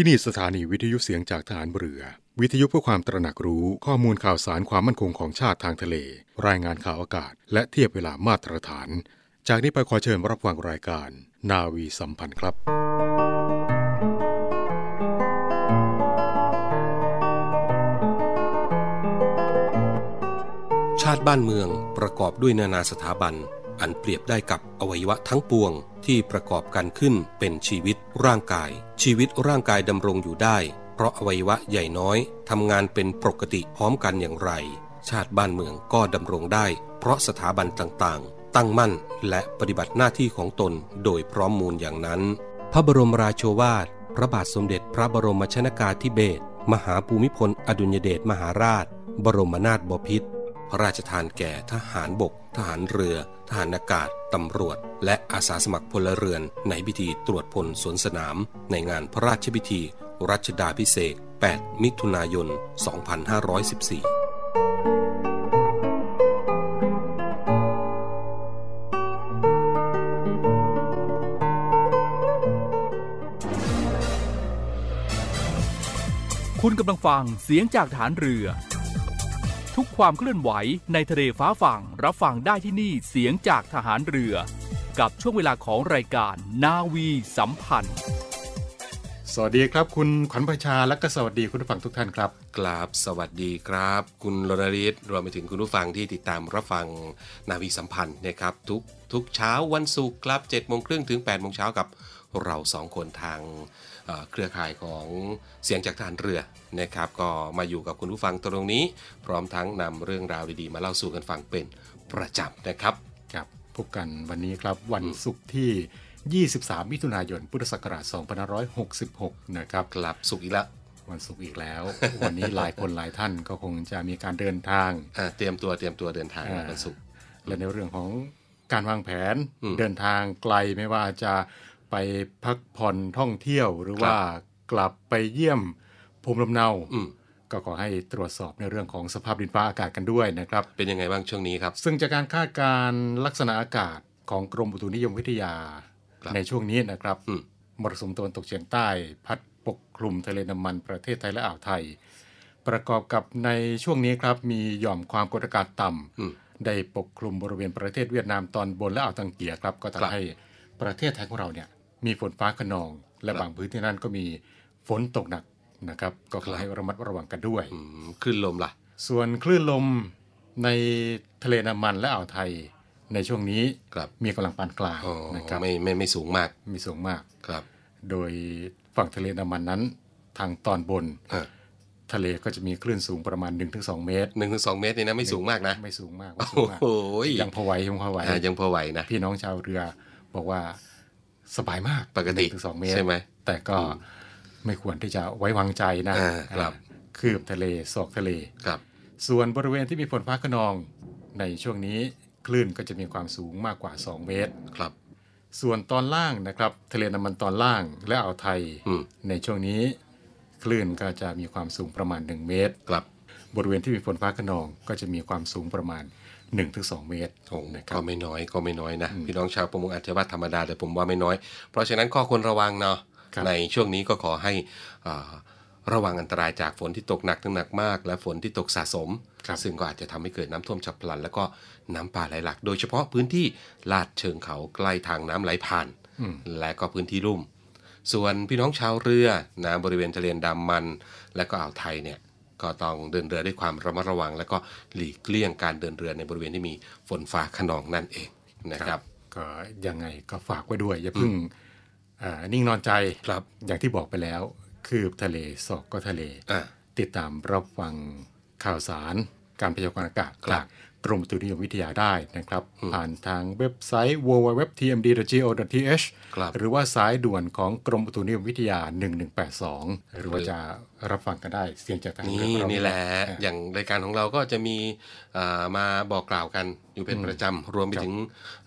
ที่นี่สถานีวิทยุเสียงจากทหารเรือ วิทยุเพื่อความตระหนักรู้ข้อมูลข่าวสารความมั่นคงของชาติทางทะเล รายงานข่าวอากาศ และเทียบเวลามาตรฐาน จากนี้ไปขอเชิญรับฟังรายการ นาวีสัมพันธ์ครับ ชาติบ้านเมืองประกอบด้วยนานาสถาบัน อันเปรียบได้กับอวัยวะทั้งปวงที่ประกอบกันขึ้นเป็นชีวิตร่างกาย ชีวิตร่างกายดำรงอยู่ได้ เพราะอวัยวะใหญ่น้อยทำงานเป็นปกติพร้อมกันอย่างไร ชาติบ้านเมืองก็ดำรงได้ เพราะสถาบันต่างๆ ตั้งมั่นและปฏิบัติหน้าที่ของตนโดยพร้อมมูลอย่างนั้น พระบรมราโชวาท พระบาทสมเด็จพระบรมชนากาธิเบศรมหาภูมิพลอดุลยเดชมหาราช บรมนาถบพิตร พระราชทานแก่ทหารบก ทหารเรือ ทหารอากาศ ตำรวจ และอาสาสมัครพลเรือน ในพิธีตรวจพลสวนสนาม ในงานพระราชพิธี รัชดาพิเศษ 8 มิถุนายน 2514คุณกำลังฟังเสียงจากฐานเรือ ทุกความเคลื่อนไหวในทะเลฟ้าฝั่งรับฟังได้ที่นี่เสียงจากทหารเรือ กับช่วงเวลาของรายการนาวีสัมพันธ์ สวัสดีครับ คุณขวัญประชาและก็สวัสดีคุณผู้ฟังทุกท่านครับกราบสวัสดีครับ คุณรณริศรวมไปถึงคุณผู้ฟังที่ติดตามรับฟังนาวีสัมพันธ์นะครับ ทุกทุกเช้าวันศุกร์ครับ7จ็ดโมงครึ่งถึง8ปดโมงเช้ากับเราสองคนทาง เอ่อเครือข่ายของเสียงจากทหารเรือนะครับก็มาอยู่กับคุณผู้ฟังตรงนี้ พร้อมทั้งนำเรื่องราวดีๆ มาเล่าสู่กันฟังเป็นประจำนะครับครับพบกันวันนี้ครับวันศุกร์ที่ 23 มิถุนายน พุทธศักราช 2566 นะครับกลับสุกร์อีกแล้ววันศุกร์อีกแล้ว วันนี้หลายคนหลายท่านก็คงจะมีการเดินทางอ่าเตรียมตัวเตรียมตัวเดินทางอ่าวันศุกร์และในเรื่องของการวางแผนอืมเดินทางไกลไม่ว่าจะ ไปพักผ่อนท่องเที่ยวหรือว่ากลับไปเยี่ยมภูมิลำเนาอืมก็ขอให้ตรวจสอบในเรื่องของสภาพดินฟ้าอากาศกันด้วยนะครับ เป็นยังไงบ้างช่วงนี้ครับ ซึ่งจากการคาดการณ์ลักษณะอากาศของกรมอุตุนิยมวิทยาครับในช่วงนี้นะครับอืมมรสุมตะวันตกเฉียงใต้ พัดปกคลุมทะเลน้ำมันประเทศไทยและอ่าวไทย ประกอบกับในช่วงนี้ครับ มีหย่อมความกดอากาศต่ำอืมได้ปกคลุมบริเวณประเทศเวียดนามตอนบนและอ่าวตังเกียครับ ก็ครับทำให้ประเทศไทยของเราเนี่ย มีฝนฟ้าขนอง และครับบางพื้นที่นั้นก็มีฝนตกหนักนะครับ ก็ขครัอบให้ระมัดระวังกันด้วยอืมขึ้นลมล่ะ ส่วนคลื่นลมในทะเลน้ำมันและอ่าวไทยในช่วงนี้ครับมีกำลังปานกลางอ๋อนะครับไม่ไม่ไม่สูงมากมีสูงมากครับ โดยฝั่งทะเลน้ำมันนั้น ทางตอนบนอ่าทะเลก็จะมีคลื่นสูงประมาณ 1-2 เมตรหนึ่งถึงสองเมตรนี่นะไม่สูงมากนะ ไม่สูงมากไม่สูโอ้งมากโหยังพอไหวยังพอไหวอ่ายังพอไหวนะพี่น้องชาวเรือบอกว่า สบายมากปกติ1-2เมตรใช่ไหมแต่ก็ไม่ควรที่จะไว้วางใจนะอ่าครับอ่าคืบทะเลศอกทะเลครับ ส่วนบริเวณที่มีฝนฟ้าขนองในช่วงนี้คลื่นก็จะมีความสูงมากกว่า 2 เมตรครับ ส่วนตอนล่างนะครับ ทะเลน้ำมันตอนล่างและอ่าวไทยอืมในช่วงนี้ คลื่นก็จะมีความสูงประมาณ 1 เมตรครับ บริเวณที่มีฝนฟ้าขนองก็จะมีความสูงประมาณ 1-2เมตรโอ้นะครัก็บไม่น้อยก็ไม่น้อยนะพี่น้องชาวประมงอาจจะว่าธรรมดาแต่ผมว่าไม่น้อย เพราะฉะนั้นข้อควรระวังเนาะครับในช่วงนี้ก็ขอให้อ่าระวังอันตรายจากฝนที่ตกหนักถึงหนักมาก และฝนที่ตกสะสมครับซึ่งก็อาจจะทำให้เกิดน้ำท่วมฉับพลัน แล้วก็น้ำป่าไหลหลากโดยเฉพาะพื้นที่ลาดเชิงเขาใกล้ทางน้ำไหลผ่านอืมและก็พื้นที่ลุ่ม ส่วนพี่น้องชาวเรือนะบริเวณทะเลดำมัน และก็อ่าวไทยเนี่ย ก็ต้องเดินเรือด้วยความระมัดระวัง และก็หลีกเลี่ยงการเดินเรือในบริเวณที่มีฝนฟ้าขนองนั่นเองนะครับ ก็ยังไงก็ฝากไว้ด้วย อย่าเพิ่งอ่านิ่งนอนใจครับอย่างที่บอกไปแล้ว คืบทะเลศอกก็ทะเลอ่าติดตามรับฟังข่าวสารการพยากรณ์อากาศครับจากกรมอุตุนิยมวิทยาได้นะครับ ผ่านทางเว็บไซต์ www.tmd.go.th ครับหรือว่าสายด่วนของกรมอุตุนิยมวิทยา 1182 หรือว่าจะ รับฟังกันได้เสียงจากทางนี่เรือของเรานี่แหละอ่าอย่างรายการของเราก็จะมีอ่ามาบอกกล่าวกันอยู่เป็นประจำรวมไปถึง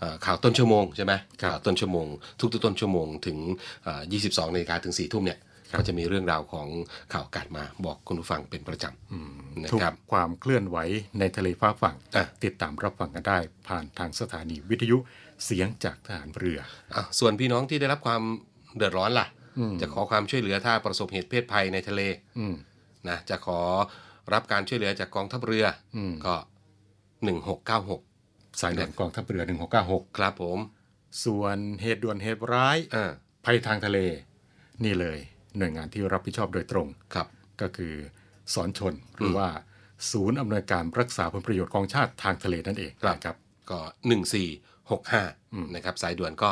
อ่าข่าวต้นชั่วโมงใช่ไหมครับข่าวต้นชั่วโมง ทุกๆต้นชั่วโมงถึงอ่า22นาฬิกาถึง4ทุ่มเนี่ยก็จะมีเรื่องราวของข่าวอากาศมาบอกคุณผู้ฟังเป็นประจำนะทุกครับความเคลื่อนไหวในทะเลฟ้าฝั่งอะติดตามรับฟังกันได้ ผ่านทางสถานีวิทยุเสียงจากทหารเรืออะส่วนพี่น้องที่ได้รับความเดือดร้อนล่ะอืม จะขอความช่วยเหลือถ้าประสบเหตุเพศภัยในทะเลอืมนะจะขอรับการช่วยเหลือจากกองทัพเรืออมก็1696สายด่วนกองทัพเรือ1696ครับผม ส่วนเหตุด่วนเหตุร้ายอ่าภัยทางทะเล นี่เลยหน่วยงานที่รับผิดชอบโดยตรงครับ ก็คือสอนชนหรือว่าศูนย์อำนวยการรักษาผลประโยชน์ของชาติทางทะเลนั่นเองครับนะครับ ก็ 1465นะครับสายด่วนก็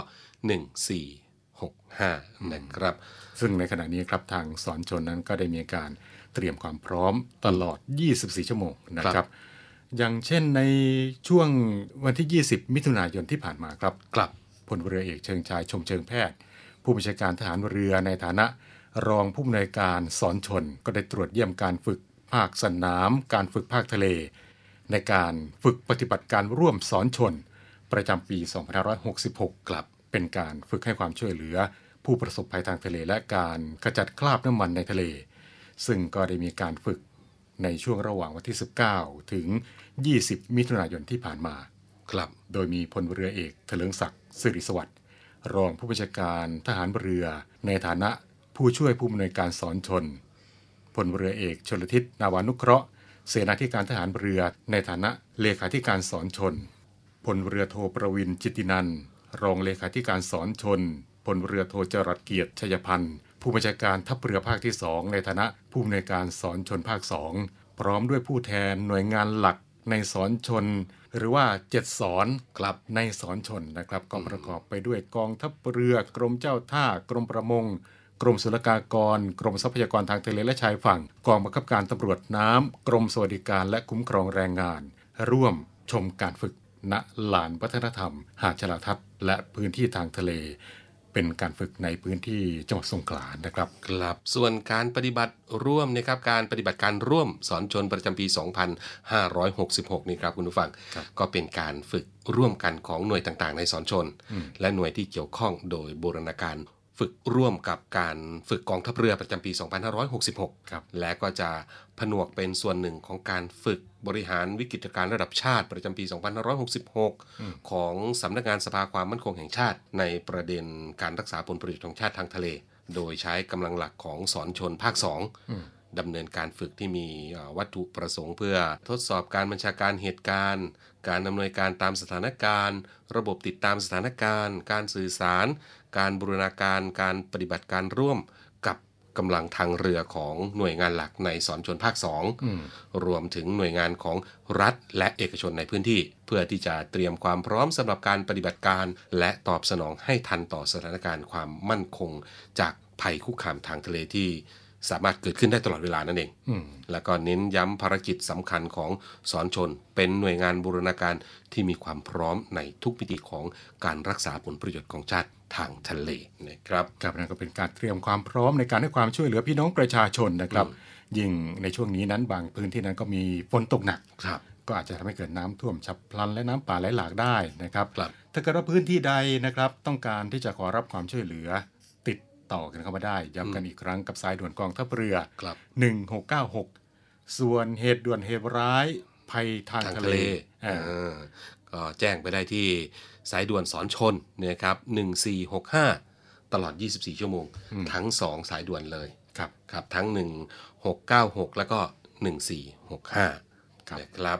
1465 นะครับ ซึ่งในขณะนี้ครับทางสอนชนนั้นก็ได้มีการเตรียมความพร้อมตลอด 24 ชั่วโมงนะคครัรับบอย่างเช่นในช่วงวันที่ 20 มิถุนายนที่ผ่านมาครับครับพลเรือเอกเชิงชายชมเชิงแพทย์ ผู้บัญชาการทหารเรือในฐานะรองผู้อำนวยการสอนชน ก็ได้ตรวจเยี่ยมการฝึกภาคสนาม การฝึกภาคทะเล ในการฝึกปฏิบัติการร่วมสอนชน ประจำปี 2566ครับ เป็นการฝึกให้ความช่วยเหลือ ผู้ประสบภัยทางทะเลและการขจัดคราบน้ำมันในทะเล ซึ่งก็ได้มีการฝึกในช่วงระหว่างวันที่ 19 ถึง 20 มิถุนายนที่ผ่านมา ครับ โดยมีพลเรือเอกเถลิงศักดิ์สิริสวัสดิ์รองผู้บัญชาการทหารเรือในฐานะผู้ช่วยผู้อำนวยการสอนชนพลเรือเอกชลทิศนาวานุเคราะห์ เสนาธิการทหารเรือในฐานะเลขาธิการสอนชนพลเรือโทประวินจิตินันท รองเลขาธิการสอนชนพลเรือโทจรัสเกียรติชัยพันธ์ผู้บัญชาการทัพเรือภาคที่สองในฐานะผู้อำนวยการสอนชนภาคสองพร้อมด้วยผู้แทนหน่วยงานหลักในสอนชน หรือว่าเจ็ดสอนครับในสอนชนนะครับก็ประกอบไปด้วยกองทัพเรือกรมเจ้าท่ากรมประมง กรมศุลกากร กรมทรัพยากรทางทะเลและชายฝั่ง กองบังคับการตำรวจน้ำกรมสวัสดิการและคุ้มครองแรงงาน ร่วมชมการฝึก ณลานวัฒนธรรม หาดฉลาทัศน์และพื้นที่ทางทะเล เป็นการฝึกในพื้นที่จังหวัดสงขลานะครับ ครับ ส่วนการปฏิบัติร่วมนะครับการปฏิบัติการร่วมสอนชนประจำปี 2566 นี่ครับคุณผู้ฟังครับก็เป็นการฝึกร่วมกันของหน่วยต่างๆ ในสอนชน และหน่วยที่เกี่ยวข้องโดยบูรณาการ ฝึกร่วมกับการฝึกกองทัพเรือประจำปี 2566 ครับ และก็จะผนวกเป็นส่วนหนึ่งของการฝึกบริหารวิกฤตการณ์ระดับชาติประจำปี 2566 ของสำนักงานสภาความมั่นคงแห่งชาติ ในประเด็นการรักษาผลประโยชน์ของชาติทางทะเล โดยใช้กำลังหลักของสอนชนภาค2 ดำเนินการฝึกที่มีเอ่อวัตถุประสงค์เพื่อทดสอบการบัญชาการเหตุการณ์ การดำเนินการตามสถานการณ์ ระบบติดตามสถานการณ์ การสื่อสาร การบูรณาการ การปฏิบัติการร่วมกับกำลังทางเรือของหน่วยงานหลักในสอนชนภาค2รวมถึงหน่วยงานของรัฐและเอกชนในพื้นที่ เพื่อที่จะเตรียมความพร้อมสำหรับการปฏิบัติการ และตอบสนองให้ทันต่อสถานการณ์ความมั่นคง จากภัยคุกคามทางทะเลที่ สามารถเกิดขึ้นได้ตลอดเวลานั่นเองอืมแล้วก็เน้นย้ำภารกิจสำคัญของสอนชน เป็นหน่วยงานบูรณาการที่มีความพร้อมในทุกมิติของการรักษาผลประโยชน์ของชาติทางทะเลนะครับครับนั่นก็เป็นการเตรียมความพร้อมในการให้ความช่วยเหลือพี่น้องประชาชนนะครับ ยิ่งในช่วงนี้นั้นบางพื้นที่นั้นก็มีฝนตกหนักครับก็อาจจะทำให้เกิดน้ำท่วมฉับพลันและน้ำป่าไหลหลากได้นะครับครับถ้าเกิดว่าพื้นที่ใดนะครับ ต้องการที่จะขอรับความช่วยเหลือ ติดต่อกันเข้ามาได้ ย้ำกันอีกครั้งกับสายด่วนกองทัพเรือครับ1696 ส่วนเหตุด่วนเหตุร้ายภัยทางทางทะทะเลเลอ่าเออก็แจ้งไปได้ที่สายด่วนสอนชนนะครับ1465 ตลอด 24 ชั่วโมง ทั้ง 2 สายด่วนเลยครับครับทั้ง 1696 แล้วก็ 1465ครับนะครับ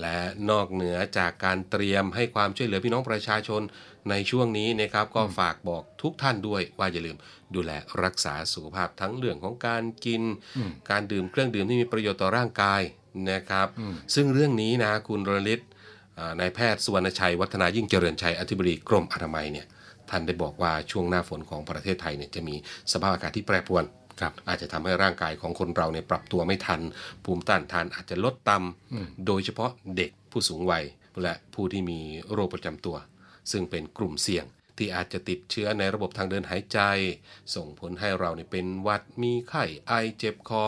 และนอกเหนือจากการเตรียมให้ความช่วยเหลือพี่น้องประชาชน ในช่วงนี้นะครับก็ฝากบอกทุกท่านด้วยว่าอย่าลืมดูแลรักษาสุขภาพทั้งเรื่องของการกิน การดื่มเครื่องดื่มที่มีประโยชน์ต่อร่างกายนะครับ ซึ่งเรื่องนี้นะคุณรลิตอ่านายแพทย์สุวรรณชัย วัฒนายิ่งเจริญชัยอธิบดีกรมอนามัยเนี่ยท่านได้บอกว่าช่วงหน้าฝนของประเทศไทยเนี่ยจะมีสภาพอากาศที่แปรปรวนครับอาจจะทำให้ร่างกายของคนเราเนี่ยปรับตัวไม่ทัน ภูมิต้านทานอาจจะลดต่ำโดยเฉพาะเด็กผู้สูงวัยและผู้ที่มีโรคประจำตัว ซึ่งเป็นกลุ่มเสี่ยงที่อาจจะติดเชื้อในระบบทางเดินหายใจ ส่งผลให้เราเนี่ยเป็นหวัดมีไข้ไอเจ็บคอ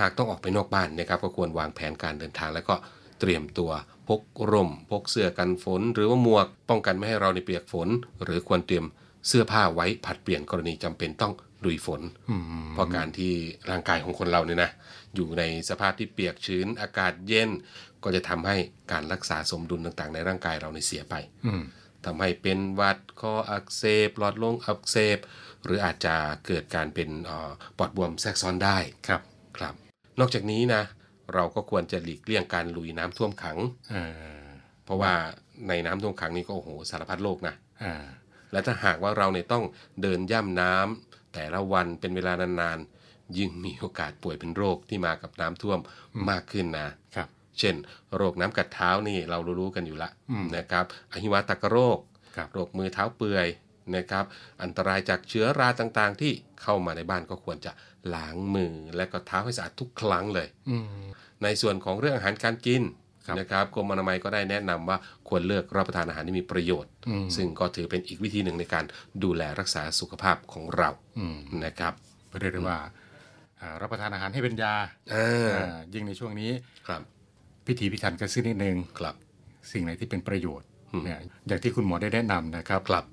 หากต้องออกไปนอกบ้านนะครับ ก็ควรวางแผนการเดินทางแล้วก็เตรียมตัวพกร่ม พกเสื้อกันฝน หรือว่าหมวก ป้องกันไม่ให้เราในเปียกฝน หรือควรเตรียมเสื้อผ้าไว้ผัดเปลี่ยนกรณีจำเป็นต้องดุยฝนเพราะการที่ร่างกายของคนเราเนี่ยนะอยู่ในสภาพที่เปียกชื้นอากาศเย็น ก็จะทำให้การรักษาสมดุลต่างๆ ในร่างกายเราในยเสียไปอืม ทำให้เป็นหวัดคออักเสบหลอดลมอักเสบหรืออาจจะเกิดการเป็นเอ่อปอดบวมแทรกซ้อนได้ครับครับ นอกจากนี้นะ เราก็ควรจะหลีกเลี่ยงการลุยน้ำท่วมขังเออเพราะว่าในน้ำท่วมขังนี่ก็โอ้โหสารพัดโรคนะอ่าและถ้าหากว่าเราเนี่ยต้องเดินย่ำน้ำแต่ละวันเป็นเวลานานๆยิ่งมีโอกาสป่วยเป็นโรคที่มากับน้ำท่วมมากขึ้นนะครับ เช่น โรคน้ำกัดเท้านี่เรารู้ๆกันอยู่ละอืมนะครับอหิวาตกโรคครับโรคมือเท้าเปื่อยนะครับอันตรายจากเชื้อราต่างๆ ที่เข้ามาในบ้านก็ควรจะล้างมือและก็เท้าให้สะอาดทุกครั้งเลยอืมในส่วนของเรื่องอาหารการกินครับนะครับกรมอนามัยก็ได้แนะนำว่าควรเลือกรับประทานอาหารที่มีประโยชน์อืมซึ่งก็ถือเป็นอีกวิธีหนึ่งในการดูแลรักษาสุขภาพของเราอืมนะครับเรียกได้ว่าอ่ารับประทานอาหารให้เป็นยาอ่าอ่ายิ่งในช่วงนี้ครับ พิถีพิถันกันสักนิดนึงครับสิ่งไหนที่เป็นประโยชน์อืมเนี่ยอย่างที่คุณหมอได้แนะนำนะครับครับ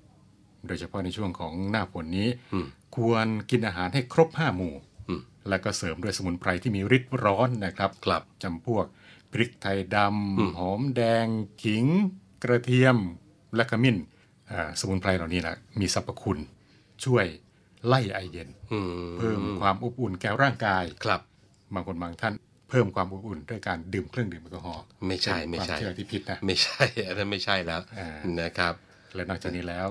โดยเฉพาะในช่วงของหน้าฝนนี้อืมควรกินอาหารให้ครบห้าหมู่อืมแล้วก็เสริมด้วยสมุนไพรที่มีฤทธิ์ร้อนนะครับครับจำพวกพริกไทยดอืมำหอมแดงขิง กระเทียมและขมิ้นอ่าสมุนไพรเหล่านี้นะมีสรรพคุณ ช่วยไล่ไอเย็นอืเพิ่มความอบอุ่นแก่ร่างกายครับบางคนบางท่าน เพิ่มความอบอุ่นด้วยการดื่มเครื่องดื่มแอลกอฮอล์ไม่ใช่ไม่ความใช่เชื่อที่ผิดนะไม่ใช่อันนั้นไม่ใช่แล้วอ่านะครับ และนอกจากนี้แล้ว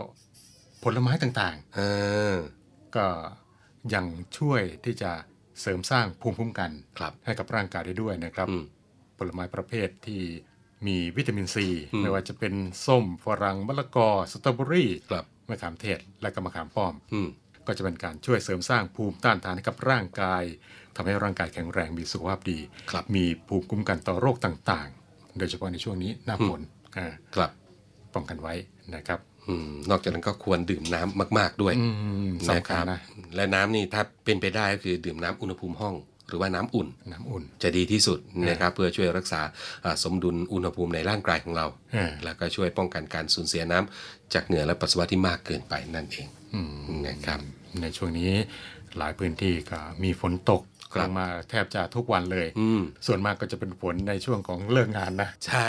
ผลไม้ต่างเออๆก็ยังช่วยที่จะเสริมสร้างภูมิคุ้มกันครับให้กับร่างกายได้ด้วยนะครับอืมผลไม้ประเภทที่มีวิตามินซีอืมไม่ว่าจะเป็นส้มฝรั่งมะละกอสตรอเบอรี่ครับมะขามเทศและก็มะขามป้อมอืมก็จะเป็นการช่วยเสริมสร้างภูมิต้านทานให้กับร่างกายทำให้ร่างกายแข็งแรงมีสุขภาพดีครับมีภูมิคุ้มกันต่อโรคต่างๆ โดยเฉพาะในช่วงนี้หน้าฝนอ่าครับป้องกันไว้นะครับอืมนอกจากนั้นก็ควรดื่มน้ำมาก ๆด้วยอืมนะสำคคัญรับนะและน้ำนี่ถ้าเป็นไปได้ก็คือดื่มน้ำอุณหภูมิห้อง หรือว่าน้ำอุ่นน้ำอุ่น จะดีที่สุดนะครับเพื่อช่วยรักษาอ่าสมดุลอุณหภูมิในร่างกายของเราเออแล้วก็ช่วยป้องกันการสูญเสียน้ำจากเหงื่อและปัสสาวะที่มากเกินไปนั่นเองอืมนะครับในช่วงนี้หลายพื้นที่ก็มีฝนตกครับ ลงมาแทบจะทุกวันเลยอืมส่วนมากก็จะเป็นฝนในช่วงของเลิกงานนะ ใช่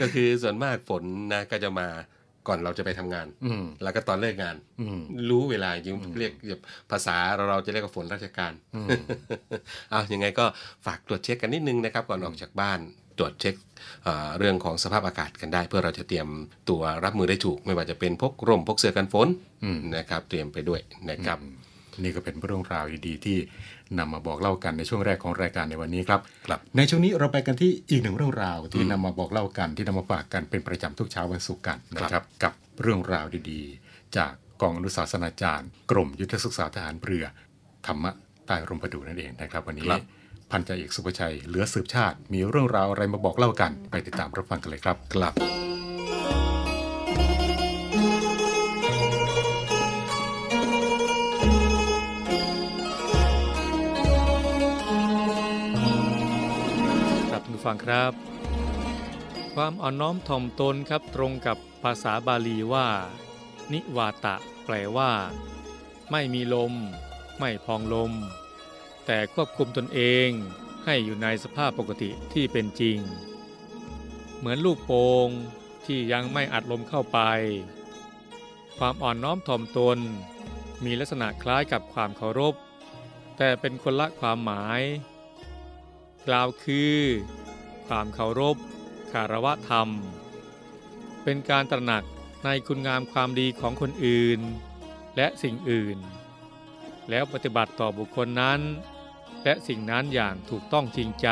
ก็คือส่วนมากฝนนะก็จะมาก่อนเราจะไปทำงานอืมแล้วก็ตอนเลิกงานอืมรู้เวลาจริงเรียกแบบภาษาเราเราจะเรียกว่าฝนราชการเอายังไงก็ฝากตรวจเช็คกันนิดนึงนะครับ ก่อนออกจากบ้านตรวจเช็คเอ่อเรื่องของสภาพอากาศกันได้ เพื่อเราจะเตรียมตัวรับมือได้ถูก ไม่ว่าจะเป็นพกร่มพกเสื้อกันฝนอืมนะครับ เตรียมไปด้วยนะครับ นี่ก็เป็นเรื่องราวดีๆที่ นำมาบอกเล่ากันในช่วงแรกของรายการในวันนี้ครับครับ ในช่วงนี้เราไปกันที่อีกหนึ่งเรื่องราวที่นำมาบอกเล่ากันที่นำมาฝากกันเป็นประจำทุกเช้าวันศุกร์กันนะครับ กับเรื่องราวดีๆ จากกองอนุสาสนาจารย์ กรมยุทธศึกษาทหารเรือธรรมะใต้ร่มประดูนั่นเองนะครับวันนี้ครับพันจ่าเอกสุภชัยเหลือสืบชาติ มีเรื่องราวอะไรมาบอกเล่ากัน ไปติดตามรับฟังกันเลยครับกลับครับ ฟังครับ ความอ่อนน้อมถ่อมตนครับตรงกับภาษาบาลีว่า นิวาตะ แปลว่า ไม่มีลม ไม่พองลม แต่ควบคุมตนเองให้อยู่ในสภาพปกติที่เป็นจริง เหมือนลูกโป่งที่ยังไม่อัดลมเข้าไป ความอ่อนน้อมถ่อมตน มีลักษณะคล้ายกับความเคารพ แต่เป็นคนละความหมาย กล่าวคือ ความเคารพ คารวะธรรม เป็นการตระหนักในคุณงามความดีของคนอื่น และสิ่งอื่น แล้วปฏิบัติต่อบุคคลนั้น และสิ่งนั้นอย่างถูกต้องจริงใจ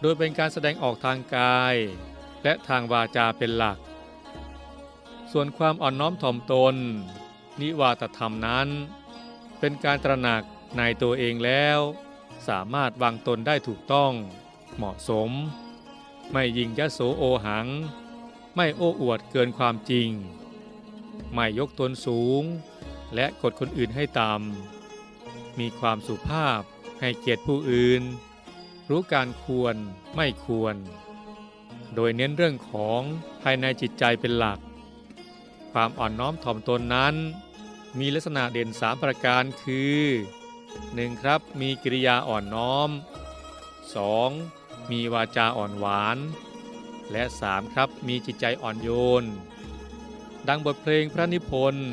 โดยเป็นการแสดงออกทางกาย และทางวาจาเป็นหลัก ส่วนความอ่อนน้อมถ่อมตน นิวาตธรรมนั้น เป็นการตระหนักในตัวเองแล้ว สามารถวางตนได้ถูกต้อง เหมาะสม ไม่ยิงยโสโอหัง ไม่โอ้อวดเกินความจริง ไม่ยกตนสูง และกดคนอื่นให้ต่ำมีความสุภาพให้เกียรติผู้อื่น รู้การควรไม่ควร โดยเน้นเรื่องของภายในจิตใจเป็นหลัก ความอ่อนน้อมถ่อมตนนั้น มีลักษณะเด่นสามประการคือ 1. ครับมีกิริยาอ่อนน้อม 2. มีวาจาอ่อนหวาน และ 3. ครับมีจิตใจอ่อนโยน ดังบทเพลงพระนิพนธ์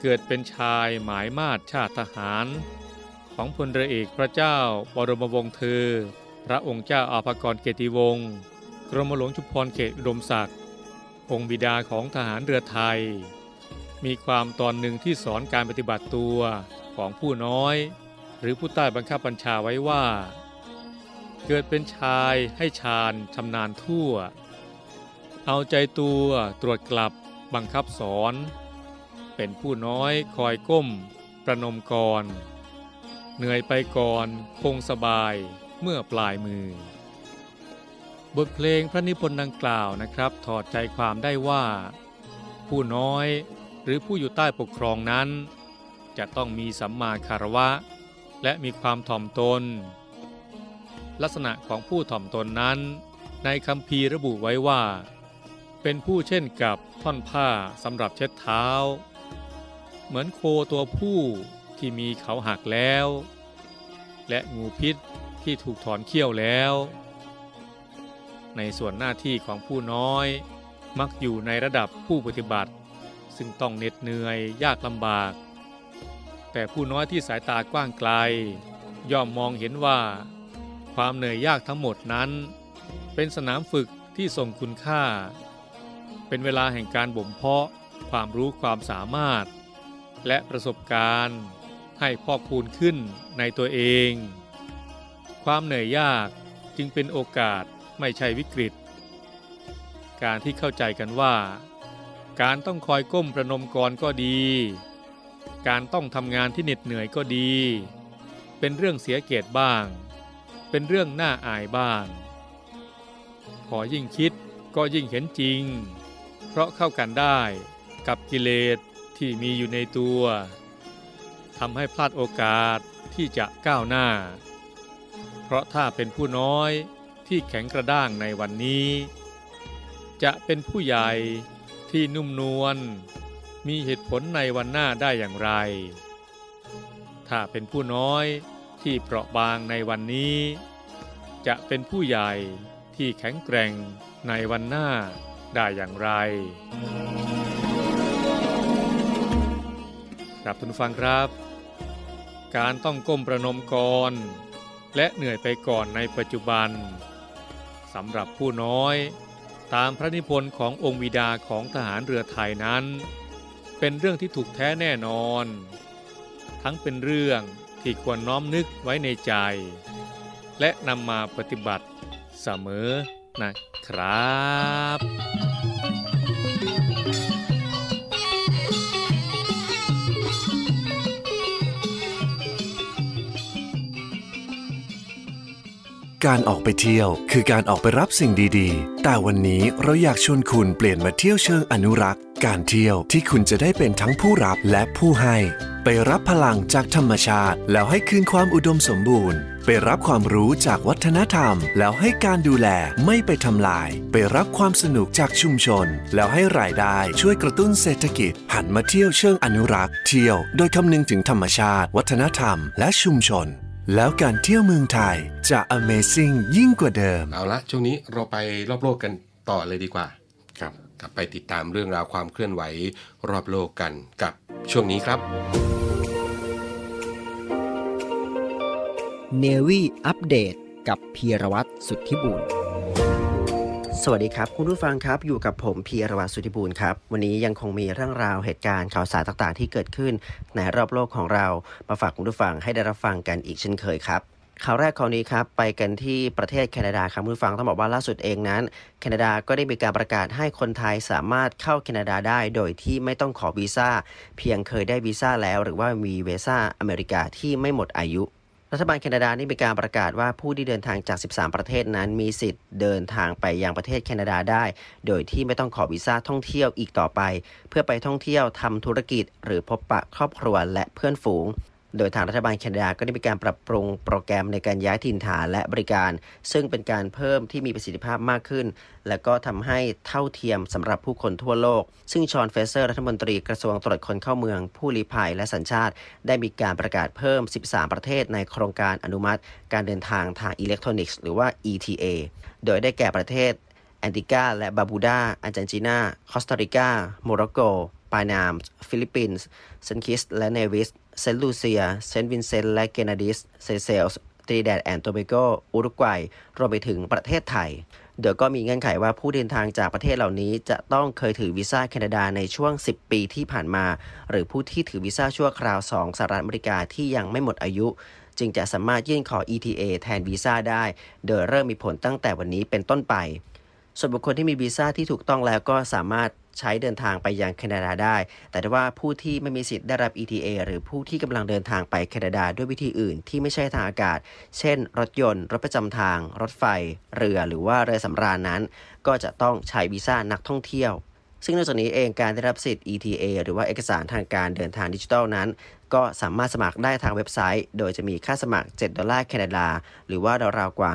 เกิดเป็นชายหมายมาดชาติทหาร ของพลเรือเอกพระเจ้าบรมวงศ์เธอ พระองค์เจ้าอาภากรเกติวงศ์กรมหลวงชุมพรเขตอุดมศักดิ์องค์บิดาของทหารเรือไทย มีความตอนหนึ่งที่สอนการปฏิบัติตัวของผู้น้อย หรือผู้ใต้บังคับบัญชาไว้ว่า เกิดเป็นชายให้ชาญชำนาญทั่ว เอาใจตัวตรวจกลับบังคับสอน เป็นผู้น้อยคอยก้ม ประนมกร เหนื่อยไปก่อนคงสบายเมื่อปลายมือ บทเพลงพระนิพนธ์ดังกล่าวนะครับ ถอดใจความได้ว่า ผู้น้อยหรือผู้อยู่ใต้ปกครองนั้น จะต้องมีสัมมาคารวะ และมีความถ่อมตน ลักษณะของผู้ถ่อมตนนั้น ในคำพีระบุไว้ว่า เป็นผู้เช่นกับท่อนผ้าสำหรับเช็ดเท้า เหมือนโคตัวผู้ที่มีเขาหักแล้ว และงูพิษที่ถูกถอนเขี้ยวแล้ว ในส่วนหน้าที่ของผู้น้อย มักอยู่ในระดับผู้ปฏิบัติ ซึ่งต้องเหน็ดเหนื่อยยากลำบาก แต่ผู้น้อยที่สายตากว้างไกล ย่อมมองเห็นว่า ความเหนื่อยยากทั้งหมดนั้น เป็นสนามฝึกที่ทรงคุณค่า เป็นเวลาแห่งการบ่มเพาะความรู้ความสามารถ และประสบการณ์ให้พอกพูนขึ้นในตัวเอง ความเหนื่อยยากจึงเป็นโอกาสไม่ใช่วิกฤต การที่เข้าใจกันว่า การต้องคอยก้มประนมกรก็ดี การต้องทำงานที่เหน็ดเหนื่อยก็ดี เป็นเรื่องเสียเกียรติบ้าง เป็นเรื่องน่าอายบ้าง พอยิ่งคิดก็ยิ่งเห็นจริง เพราะเข้ากันได้กับกิเลสที่มีอยู่ในตัวทำให้พลาดโอกาสที่จะก้าวหน้า เพราะถ้าเป็นผู้น้อยที่แข็งกระด้างในวันนี้ จะเป็นผู้ใหญ่ที่นุ่มนวลมีเหตุผลในวันหน้าได้อย่างไร ถ้าเป็นผู้น้อย ที่เปราะบางในวันนี้ จะเป็นผู้ใหญ่ที่แข็งแกร่งในวันหน้าได้อย่างไรครับทุนฟังครับ การต้องก้มประนมกรและเหนื่อยไปก่อนในปัจจุบันสำหรับผู้น้อย ตามพระนิพนธ์ขององค์วิดาของทหารเรือไทยนั้น เป็นเรื่องที่ถูกแท้แน่นอน ทั้งเป็นเรื่อง ที่ควรน้อมนึกไว้ในใจ และนำมาปฏิบัติเสมอนะครับการออกไปเที่ยวคือการออกไปรับสิ่งดีๆ แต่วันนี้เราอยากชวนคุณเปลี่ยนมาเที่ยวเชิงอนุรักษ์ การเที่ยวที่คุณจะได้เป็นทั้งผู้รับและผู้ให้ ไปรับพลังจากธรรมชาติ แล้วให้คืนความอุดมสมบูรณ์ ไปรับความรู้จากวัฒนธรรม แล้วให้การดูแลไม่ไปทำลาย ไปรับความสนุกจากชุมชน แล้วให้รายได้ช่วยกระตุ้นเศรษฐกิจ หันมาเที่ยวเชิงอนุรักษ์ เที่ยวโดยคำนึงถึงธรรมชาติ วัฒนธรรม และชุมชน แล้วการเที่ยวเมืองไทยจะ Amazing ยิ่งกว่าเดิม เอาละช่วงนี้เราไปรอบโลกกันต่อเลยดีกว่าครับกลับไปติดตามเรื่องราวความเคลื่อนไหวรอบโลกกันกับช่วงนี้ครับ เนวี่อัปเดตกับพีรวัตรสุทธิบุญสวัสดีครับคุณผู้ฟังครับอยู่กับผมพีรวัตรสุทธิบุญครับ วันนี้ยังคงมีเรื่องราวเหตุการณ์ข่าวสารต่างๆ ที่เกิดขึ้นในรอบโลกของเรามาฝากคุณผู้ฟังให้ได้รับฟังกันอีกเช่นเคยครับข่าวแรกข่าวนี้ครับ ไปกันที่ประเทศแคนาดาครับคุณผู้ฟังต้องบอกว่าล่าสุดเองนั้น แคนาดาก็ได้มีการประกาศให้คนไทยสามารถเข้าแคนาดาได้ โดยที่ไม่ต้องขอวีซ่า เพียงเคยได้วีซ่าแล้ว หรือว่ามีวีซ่าอเมริกาที่ไม่หมดอายุ รัฐบาลแคนาดานี่มีการประกาศว่าผู้ที่เดินทางจาก 13 ประเทศนั้น มีสิทธิ์เดินทางไปยังประเทศแคนาดาได้ โดยที่ไม่ต้องขอวีซ่าท่องเที่ยวอีกต่อไป เพื่อไปท่องเที่ยวทำธุรกิจ หรือพบปะครอบครัวและเพื่อนฝูง โดยทางรัฐบาลแคนาดาก็ได้มีการปรับปรุงโปรแกรมในการย้ายถิ่นฐานและบริการ ซึ่งเป็นการเพิ่มที่มีประสิทธิภาพมากขึ้น และก็ทำให้เท่าเทียมสำหรับผู้คนทั่วโลก ซึ่งฌอนเฟรเซอร์รัฐมนตรีกระทรวงตรวจคนเข้าเมือง ผู้ลี้ภัยและสัญชาติ ได้มีการประกาศเพิ่ม 13 ประเทศในโครงการอนุมัติ การเดินทางทางอิเล็กทรอนิกส์หรือว่า ETA โดยได้แก่ประเทศแอนติกาและบาร์บูดาอาร์เจนตินาคอสตาริกาโมร็อกโกปานามา ฟิลิปปินส์เซนต์คิตส์และเนวิส เซนต์ลูเซีย เซนต์วินเซนต์และเกรนาดีนส์ เซเชลส์ตรินิแดดแอนด์โตเบโกอุรุกวัย รวมไปถึงประเทศไทย เดี๋ยวก็มีเงื่อนไขว่าผู้เดินทางจากประเทศเหล่านี้ จะต้องเคยถือวีซ่าแคนาดาในช่วง 10 ปีที่ผ่านมา หรือผู้ที่ถือวีซ่าชั่วคราว2สหรัฐอเมริกาที่ยังไม่หมดอายุ จึงจะสามารถยื่นขอ ETA แทนวีซ่าได้ โดยเริ่มมีผลตั้งแต่วันนี้เป็นต้นไป ส่วนบุคคลที่มีวีซ่าที่ถูกต้องแล้วก็สามารถ ใช้เดินทางไปยังแคนาดาได้ แต่ว่าผู้ที่ไม่มีสิทธิ์ได้รับ ETA หรือผู้ที่กำลังเดินทางไปแคนาดาด้วยวิธีอื่น ที่ไม่ใช่ทางอากาศ เช่น รถยนต์ รถประจำทาง รถไฟ เรือหรือว่าเรือสำราญนั้น ก็จะต้องใช้วีซ่านักท่องเที่ยว ซึ่งนอกจากนี้เองการได้รับสิทธิ์ ETA หรือว่าเอกสารทางการเดินทางดิจิทัลนั้น ก็สามารถสมัครได้ทางเว็บไซต์ โดยจะมีค่าสมัคร 7 ดอลลาร์แคนาดา หรือว่าราวๆกว่า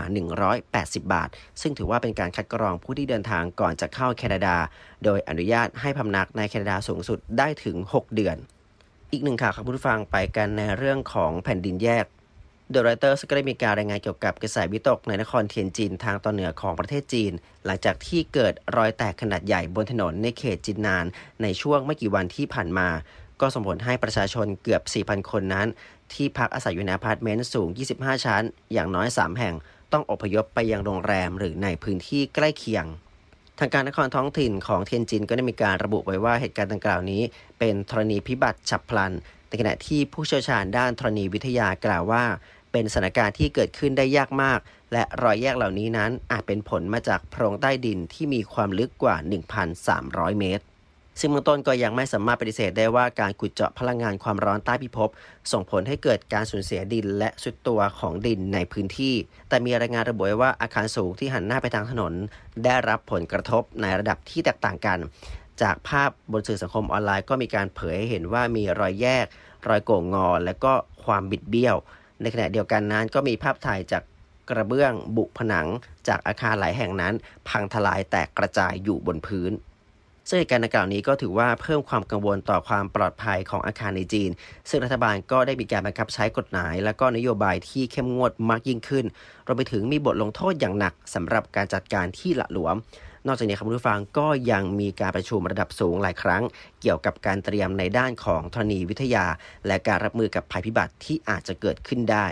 180 บาท ซึ่งถือว่าเป็นการคัดกรองผู้ที่เดินทางก่อนจะเข้าแคนาดา โดยอนุญาตให้พำนักในแคนาดาสูงสุดได้ถึง 6 เดือน อีกหนึ่งข่าวครับผู้ฟังไปกันในเรื่องของแผ่นดินแยก เดอะไรเตอร์สก็ได้มีการรายงานเกี่ยวกับกระแสวิตกในนครเทียนจินทางตอนเหนือของประเทศจีน หลังจากที่เกิดรอยแตกขนาดใหญ่บนถนนในเขตจินนาน ในช่วงไม่กี่วันที่ผ่านมา ก็ส่งผลให้ประชาชนเกือบ 4,000 คนนั้น ที่พักอาศัยอยู่ในอพาร์ตเมนต์สูง 25 ชั้น อย่างน้อย 3 แห่ง ต้องอพยพไปยังโรงแรมหรือในพื้นที่ใกล้เคียงทางการนครท้องถิ่นของเทียนจินก็ได้มีการระบุไว้ว่าเหตุการณ์ดังกล่าวนี้ เป็นธรณีพิบัติฉับพลัน ในขณะที่ผู้เชี่ยวชาญด้านธรณีวิทยากล่าวว่า เป็นสถานการณ์ที่เกิดขึ้นได้ยากมาก และรอยแยกเหล่านี้นั้นอาจเป็นผลมาจากโพรงใต้ดินที่มีความลึกกว่า 1,300 เมตร ซึ่งเบื้องต้นก็ยังไม่สามารถปฏิเสธได้ว่าการขุดเจาะพลังงานความร้อนใต้พิภพส่งผลให้เกิดการสูญเสียดินและสุดตัวของดินในพื้นที่ แต่มีรายงานระบุว่าอาคารสูงที่หันหน้าไปทางถนน ได้รับผลกระทบในระดับที่แตกต่างกัน จากภาพบนสื่อสังคมออนไลน์ก็มีการเผยให้เห็นว่ามีรอยแยก รอยโก่งงอ และก็ความบิดเบี้ยว ในขณะเดียวกันนั้นก็มีภาพถ่ายจากกระเบื้องบุผนังจากอาคารหลายแห่งนั้น พังทลายแตกกระจายอยู่บนพื้นซึ่งเหตุการณ์ดังกล่าวนี้ก็ถือว่าเพิ่มความกังวลต่อความปลอดภัยของอาคารในจีน ซึ่งรัฐบาลก็ได้มีการบังคับใช้กฎหมาย และก็นโยบายที่เข้มงวดมากยิ่งขึ้นรวมไปถึงมีบทลงโทษอย่างหนักสำหรับการจัดการที่ละหลวม นอกจากนี้ครับคุณผู้ฟังก็ยังมีการประชุมระดับสูงหลายครั้ง เกี่ยวกับการเตรียมในด้านของธรณีวิทยา และการรับมือกับภัยพิบัติที่อาจจะเกิดขึ้นได้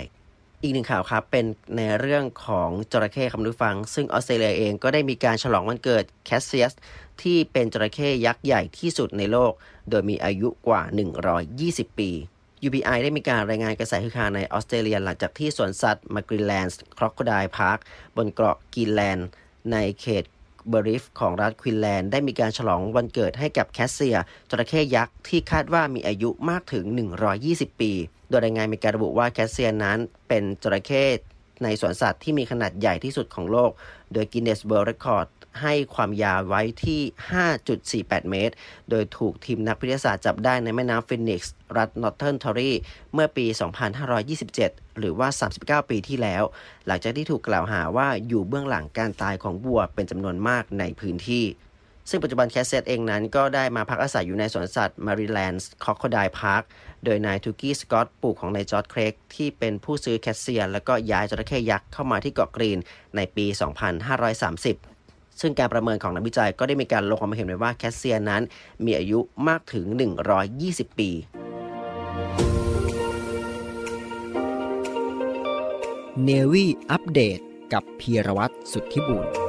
อีกหนึ่งข่าวครับ เป็นในเรื่องของจระเข้ครับคุณผู้ฟัง ซึ่งออสเตรเลียเองก็ได้มีการฉลองวันเกิดแคสเซียสที่เป็นจระเข้ยักษ์ใหญ่ที่สุดในโลก โดยมีอายุกว่า 120 ปี UPI ได้มีการรายงานกระแสฮือฮาในออสเตรเลียหลังจากที่สวนสัตว์ Marineland Crocodile Park บนเกาะกรีนไอแลนด์ในเขต เบริฟของรัฐควีนส์แลนด์ได้มีการฉลองวันเกิดให้กับแคสเซียสจระเข้ยักษ์ที่คาดว่ามีอายุมากถึง 120 ปี โดยรายงานมีการระบุว่าแคสเซียสนั้นเป็นจระเข้ในสวนสัตว์ที่มีขนาดใหญ่ที่สุดของโลก โดย Guinness World Records ให้ความยาวไว้ที่ 5.48 เมตร โดยถูกทีมนักวิทยาศาสตร์จับได้ในแม่น้ำฟินนิสส์รัฐนอร์เทิร์นเทร์ริทอรีเมื่อปี 2527 หรือว่า 39 ปีที่แล้ว หลังจากที่ถูกกล่าวหาว่าอยู่เบื้องหลังการตายของวัวเป็นจำนวนมากในพื้นที่ซึ่งปัจจุบันแคสเซียสเองนั้นก็ได้มาพักอาศัยอยู่ในสวนสัตว์ Marineland Crocodile Park โดยนายทูกี้สกอตปู่ของนายจอร์ดเครกที่เป็นผู้ซื้อแคสเซียสแล้วก็ย้ายจระเข้ยักษ์เข้ามาที่เกาะกรีนในปี 2530 ซึ่งการประเมินของนักวิจัยก็ได้มีการลงความเห็นไว้ว่าแคสเซียสนั้นมีอายุมากถึง 120 ปี Navy Update กับพีรวัตรสุทธิบุญ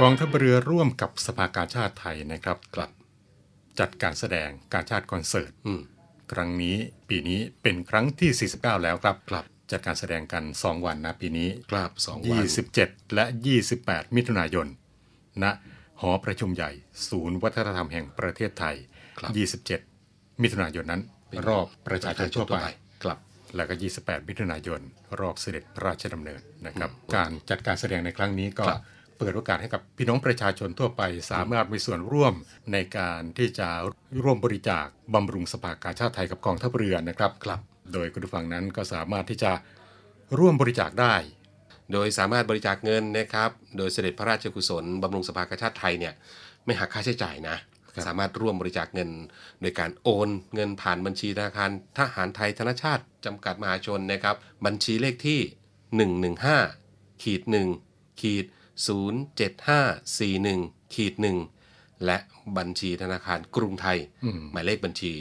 กองทัพเรือร่วมกับสภากาชาติไทยนะครับครับจัดการแสดงการชาติคอนเสิร์ตอืมครั้งนี้ปีนี้เป็นครั้งที่ 49 แล้วครับครับจัดการแสดงกัน 2 วันนะปีนี้ครับสองวัน27 และ 28 มิถุนายนณหอประชุมใหญ่ ศูนย์วัฒนธรรมแห่งประเทศไทยครับ27 มิถุนายนนั้น รอบประชาชนทั่วไปครับ แล้วก็ 28 มิถุนายน รอบเสด็จพระราชดำเนินนะครับ การจัดการแสดงในครั้งนี้ก็ครับ เปิดโอกาสให้กับพี่น้องประชาชนทั่วไป สามารถมีส่วนร่วมในการที่จะร่วมบริจาคบำรุงสภากาชาติไทยกับกองทัพเรือนะครับครับโดยคุณผู้ฟังนั้นก็สามารถที่จะร่วมบริจาคได้ โดยสามารถบริจาคเงินนะครับโดยเสด็จพระราชกุศลบำรุงสภากาชาติไทยเนี่ยไม่หักค่าใช้จ่ายนะสามารถร่วมบริจาคเงิน โดยการโอนเงินผ่านบัญชีธนาคารทหารไทยธนชาติ จำกัดมหาชนนะครับ บัญชีเลขที่ 115ขีด1ขีด 07541ขีด1และบัญชีธนาคารกรุงไทยอืมหมายเลขบัญชี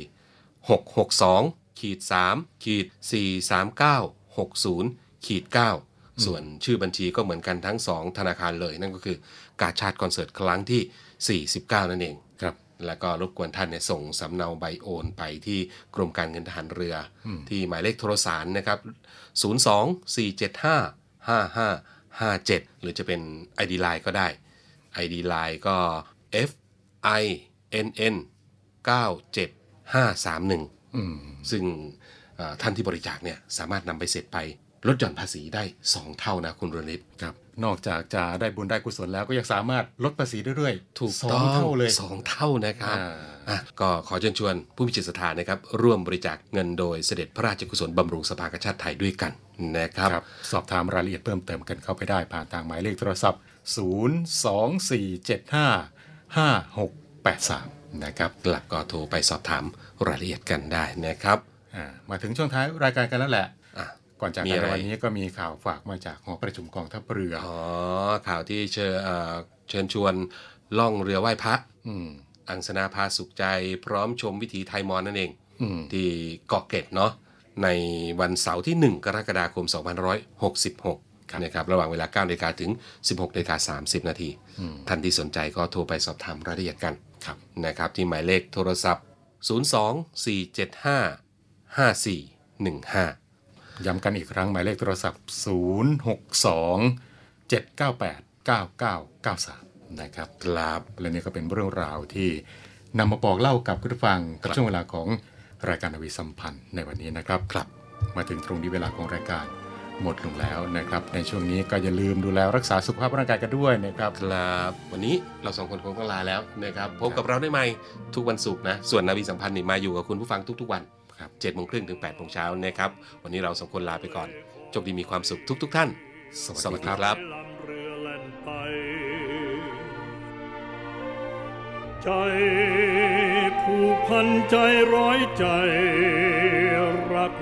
662ขีด3ขีด439 60ขีด9ส่วนชื่อบัญชีก็เหมือนกันทั้ง 2 ธนาคารเลย นั่นก็คือกาชาติคอนเสิร์ตครั้งที่ 49 นั่นเองครับแล้วก็รบกวนท่านเนี่ยส่งสำเนาใบโอนไปที่กรมการเงินทหารเรืออที่หมายเลขโทรสารนะครับ 024755557 หรือจะเป็น ID Line ก็ได้ ID Line ก็ F I N N 97531อืมซึ่งเอ่อท่านที่บริจาคเนี่ยสามารถนำไปเสร็จไปลดหย่อนภาษีได้ 2 เท่านะคุณรณิตครับ นอกจากจะได้บุญได้กุศลแล้วก็ยังสามารถลดภาษีได้ด้วยถูกสอต้องงเท่าเลยสองเท่านะครับอ่าอะก็ขอเชิญชวนผู้มีจิตศรัทธานะครับ ร่วมบริจาคเงินโดยเสด็จพระราชกุศลบำรุงสภากาชาติไทยด้วยกัน นะครับครับสอบถามรายละเอียดเพิ่มเติมกันเข้าไปได้ผ่านทางหมายเลขโทรศัพท์ 024755683 นะครับหลักก็โทรไปสอบถามรายละเอียดกันได้นะครับอ่ามาถึงช่วงท้ายรายการกันแล้วแหละอะก่อนจากมีกันอะไรในวันนี้ก็มีข่าวฝากมาจากหอประชุมกองทัพเรือ อ๋อ ข่าวที่เชิญเอ่อเชิญชวนล่องเรือไหว้พระอืมอังสนาพาสุขใจ พร้อมชมวิถีไทยมอญนั่นเองอืมที่เกาะเกร็ดเนาะ ในวันเสาร์ที่ 1 กรกฎาคม 2566 นะครับ ระหว่างเวลา9นาฬิกาถึง 16นาฬิกา30 นาที ท่านที่สนใจก็โทรไปสอบถามรายละเอียดกันครับนะครับ ที่หมายเลขโทรศัพท์ 02 475 5415 ย้ำกันอีกครั้งหมายเลขโทรศัพท์ 062 798 9993 นะครับครับและนี่ก็เป็นเรื่องราวที่นำมาบอกเล่ากับคุณผู้ฟังกับครับช่วงเวลาของ รายการนาวีสัมพันธ์ในวันนี้นะครับครับ มาถึงตรงนี้เวลาของรายการหมดลงแล้วนะครับ ในช่วงนี้ก็อย่าลืมดูแลรักษาสุขภาพร่างกายกันด้วยนะครับครับวันนี้เราสองคนคงต้องลาแล้วนะครับพบกับเราได้ใหม่ทุกวันศุกร์นะส่วนนาวีสัมพันธ์นี่มาอยู่กับคุณผู้ฟังทุกๆวันครับ7จ็ดโมงครึ่งถึง8ปดโมงเช้านะครับวันนี้เราสองคนลาไปก่อนโชคดีมีความสุขทุก ๆ ท่าน สวัสดีครับลำเรือแล่นไปใจ ผูกพันใจร้อยใจรัก